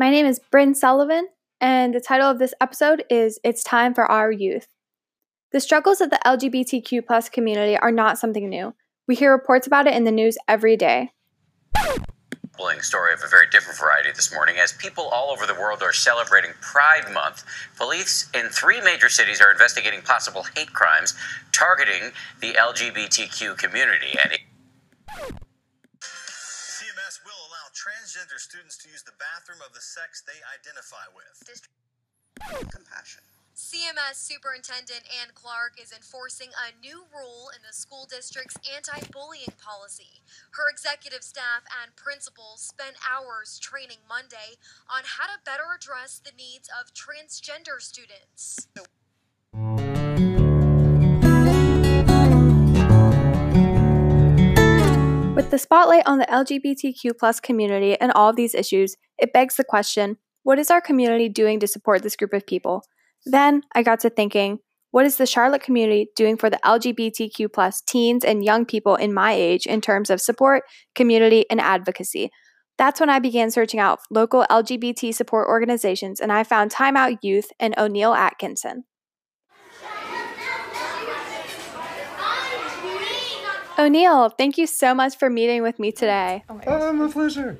My name is Bryn Sullivan, and the title of this episode is It's Time for Our Youth. The struggles of the LGBTQ community are not something new. We hear reports about it in the news every day. Story of a very different variety this morning. As people all over the world are celebrating Pride Month, police in three major cities are investigating possible hate crimes targeting the LGBTQ community. And CMS transgender students to use the bathroom of the sex they identify with. Compassion. CMS Superintendent Ann Clark is enforcing a new rule in the school district's anti bullying policy. Her executive staff and principals spent hours training Monday on how to better address the needs of transgender students. With the spotlight on the LGBTQ plus community and all of these issues, it begs the question what is our community doing to support this group of people? Then I got to thinking, what is the Charlotte community doing for the LGBTQ plus teens and young people in my age in terms of support, community, and advocacy? That's when I began searching out local LGBT support organizations and I found Time Out Youth and O'Neill Atkinson. O'Neill, thank you so much for meeting with me today. Oh, oh my pleasure.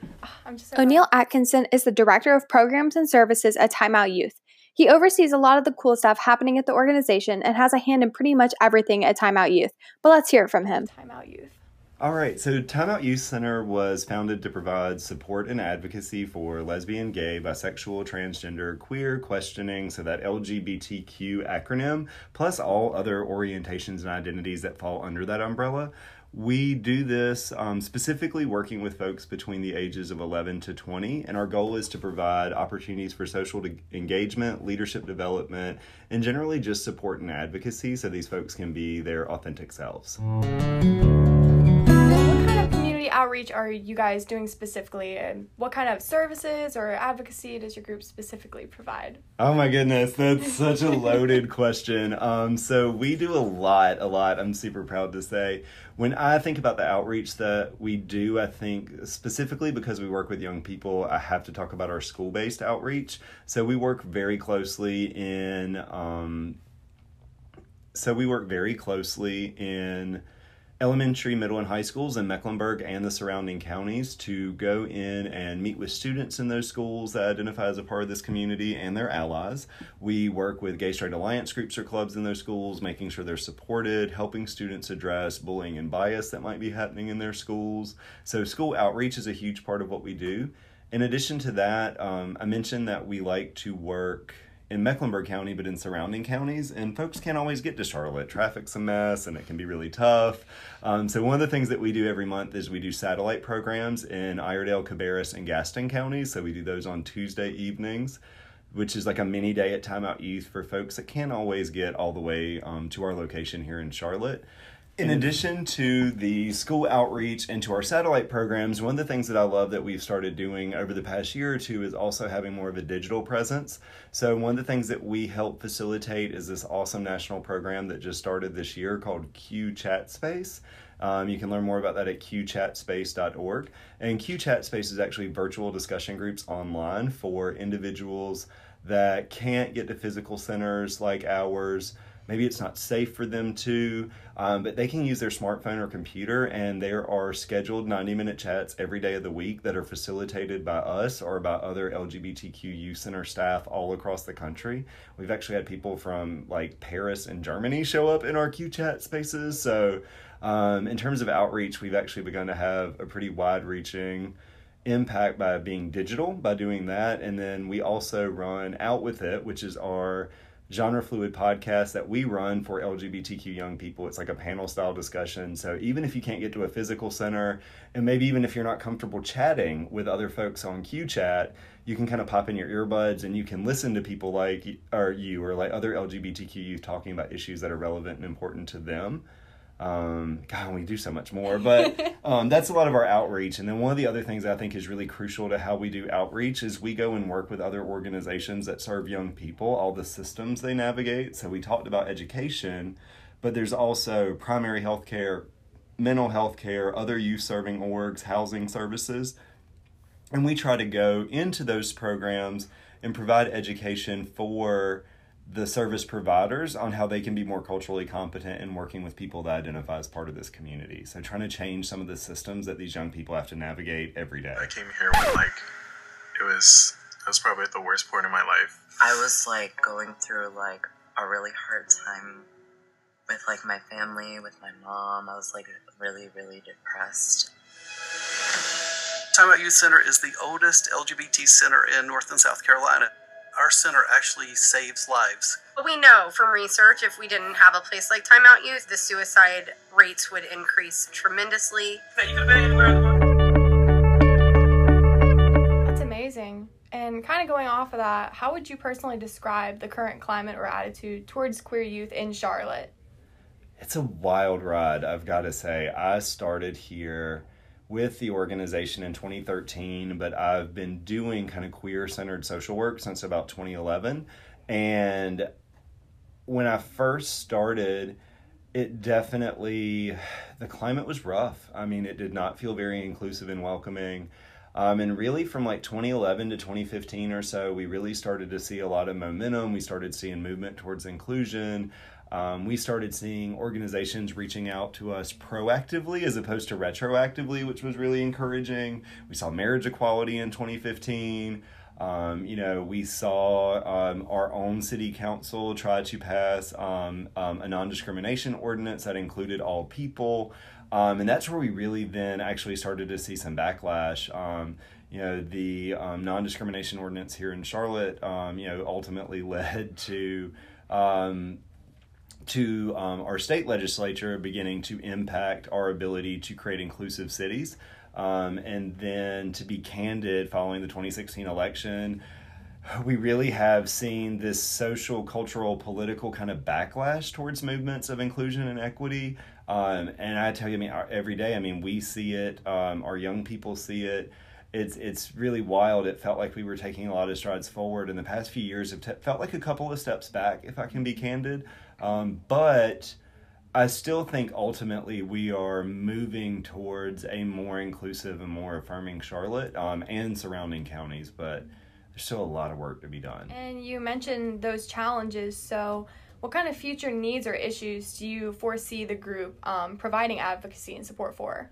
O'Neill Atkinson is the Director of Programs and Services at Time Out Youth. He oversees a lot of the cool stuff happening at the organization and has a hand in pretty much everything at Time Out Youth. But let's hear it from him. Time Out Youth. All right, so Time Out Youth Center was founded to provide support and advocacy for lesbian, gay, bisexual, transgender, queer, questioning, so that LGBTQ acronym, plus all other orientations and identities that fall under that umbrella. We do this um, specifically working with folks between the ages of 11 to 20, and our goal is to provide opportunities for social de- engagement, leadership development, and generally just support and advocacy so these folks can be their authentic selves outreach are you guys doing specifically, and what kind of services or advocacy does your group specifically provide? Oh my goodness, that's such a loaded question. Um, so we do a lot, a lot. I'm super proud to say. When I think about the outreach that we do, I think specifically because we work with young people, I have to talk about our school-based outreach. So we work very closely in. Um, so we work very closely in elementary, middle, and high schools in Mecklenburg and the surrounding counties to go in and meet with students in those schools that identify as a part of this community and their allies. We work with gay straight alliance groups or clubs in those schools, making sure they're supported, helping students address bullying and bias that might be happening in their schools. So, school outreach is a huge part of what we do. In addition to that, um, I mentioned that we like to work in Mecklenburg County, but in surrounding counties. And folks can't always get to Charlotte. Traffic's a mess and it can be really tough. Um, so, one of the things that we do every month is we do satellite programs in Iredell, Cabarrus, and Gaston counties. So, we do those on Tuesday evenings. Which is like a mini day at Timeout Youth for folks that can't always get all the way um, to our location here in Charlotte. In addition to the school outreach and to our satellite programs, one of the things that I love that we've started doing over the past year or two is also having more of a digital presence. So, one of the things that we help facilitate is this awesome national program that just started this year called Q Chat Space. Um, you can learn more about that at qchatspace.org. And Q Chat Space is actually virtual discussion groups online for individuals that can't get to physical centers like ours maybe it's not safe for them to, um, but they can use their smartphone or computer, and there are scheduled 90 minute chats every day of the week that are facilitated by us or by other LGBTQ youth center staff all across the country. We've actually had people from like Paris and Germany show up in our Q chat spaces. So, um, in terms of outreach, we've actually begun to have a pretty wide reaching impact by being digital by doing that and then we also run out with it which is our genre fluid podcast that we run for LGBTQ young people. It's like a panel style discussion. So even if you can't get to a physical center, and maybe even if you're not comfortable chatting with other folks on Q Chat, you can kind of pop in your earbuds and you can listen to people like or you or like other LGBTQ youth talking about issues that are relevant and important to them. Um, God, we do so much more, but um, that's a lot of our outreach. And then one of the other things I think is really crucial to how we do outreach is we go and work with other organizations that serve young people, all the systems they navigate. So we talked about education, but there's also primary health care, mental health care, other youth serving orgs, housing services. And we try to go into those programs and provide education for the service providers on how they can be more culturally competent in working with people that identify as part of this community. So trying to change some of the systems that these young people have to navigate every day. I came here when like it was it was probably the worst point in my life. I was like going through like a really hard time with like my family, with my mom. I was like really, really depressed. Time Out Youth Center is the oldest LGBT center in North and South Carolina. Our center actually saves lives. We know from research if we didn't have a place like Timeout Youth, the suicide rates would increase tremendously. That's amazing. And kind of going off of that, how would you personally describe the current climate or attitude towards queer youth in Charlotte? It's a wild ride, I've got to say. I started here with the organization in 2013, but I've been doing kind of queer centered social work since about 2011. And when I first started, it definitely, the climate was rough. I mean, it did not feel very inclusive and welcoming. Um, and really, from like 2011 to 2015 or so, we really started to see a lot of momentum. We started seeing movement towards inclusion. Um, we started seeing organizations reaching out to us proactively as opposed to retroactively, which was really encouraging. We saw marriage equality in 2015. Um, you know, we saw um, our own city council try to pass um, um, a non discrimination ordinance that included all people. Um, and that's where we really then actually started to see some backlash you know the um, non-discrimination ordinance here in Charlotte um, you know ultimately led to um, to um, our state legislature beginning to impact our ability to create inclusive cities. Um, and then to be candid, following the 2016 election, we really have seen this social, cultural, political kind of backlash towards movements of inclusion and equity. Um, and I tell you, I mean, every day, I mean, we see it, um, our young people see it it's it's really wild. It felt like we were taking a lot of strides forward, and the past few years have t- felt like a couple of steps back, if I can be candid. Um, but I still think ultimately we are moving towards a more inclusive and more affirming Charlotte um, and surrounding counties, but there's still a lot of work to be done. And you mentioned those challenges, so what kind of future needs or issues do you foresee the group um, providing advocacy and support for?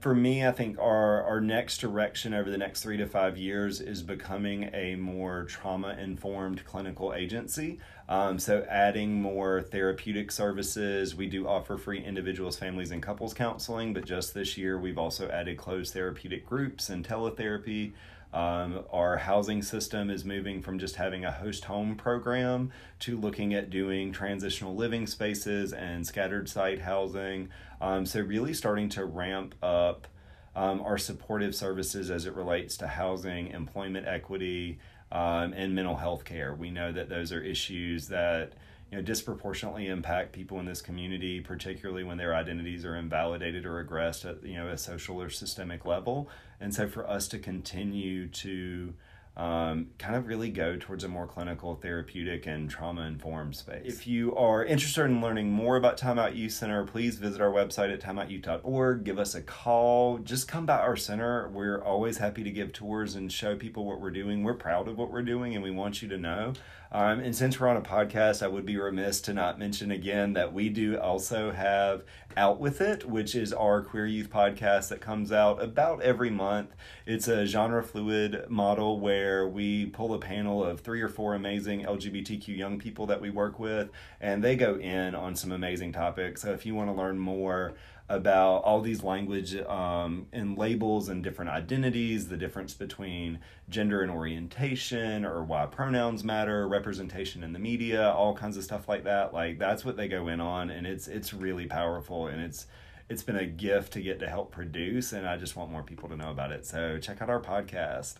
For me, I think our, our next direction over the next three to five years is becoming a more trauma informed clinical agency. Um, so, adding more therapeutic services. We do offer free individuals, families, and couples counseling, but just this year we've also added closed therapeutic groups and teletherapy. Um, our housing system is moving from just having a host home program to looking at doing transitional living spaces and scattered site housing. Um, so, really starting to ramp up um, our supportive services as it relates to housing, employment equity, um, and mental health care. We know that those are issues that you know disproportionately impact people in this community, particularly when their identities are invalidated or aggressed at you know a social or systemic level. And so, for us to continue to um, kind of really go towards a more clinical, therapeutic, and trauma informed space. If you are interested in learning more about Time Out Youth Center, please visit our website at timeoutyouth.org. Give us a call. Just come by our center. We're always happy to give tours and show people what we're doing. We're proud of what we're doing and we want you to know. Um, and since we're on a podcast, I would be remiss to not mention again that we do also have Out With It, which is our queer youth podcast that comes out about every month. It's a genre fluid model where we pull a panel of three or four amazing LGBTQ young people that we work with, and they go in on some amazing topics. So if you want to learn more, about all these language um, and labels and different identities, the difference between gender and orientation, or why pronouns matter, representation in the media, all kinds of stuff like that. Like that's what they go in on, and it's it's really powerful, and it's it's been a gift to get to help produce, and I just want more people to know about it. So check out our podcast.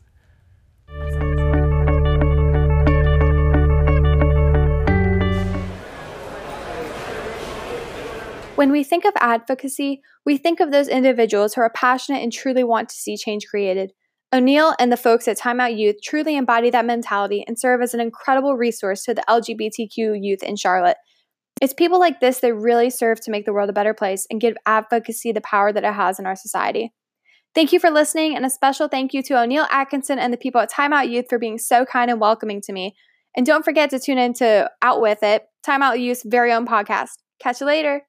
When we think of advocacy, we think of those individuals who are passionate and truly want to see change created. O'Neill and the folks at Time Out Youth truly embody that mentality and serve as an incredible resource to the LGBTQ youth in Charlotte. It's people like this that really serve to make the world a better place and give advocacy the power that it has in our society. Thank you for listening, and a special thank you to O'Neill Atkinson and the people at Time Out Youth for being so kind and welcoming to me. And don't forget to tune in to Out With It, Time Out Youth's very own podcast. Catch you later.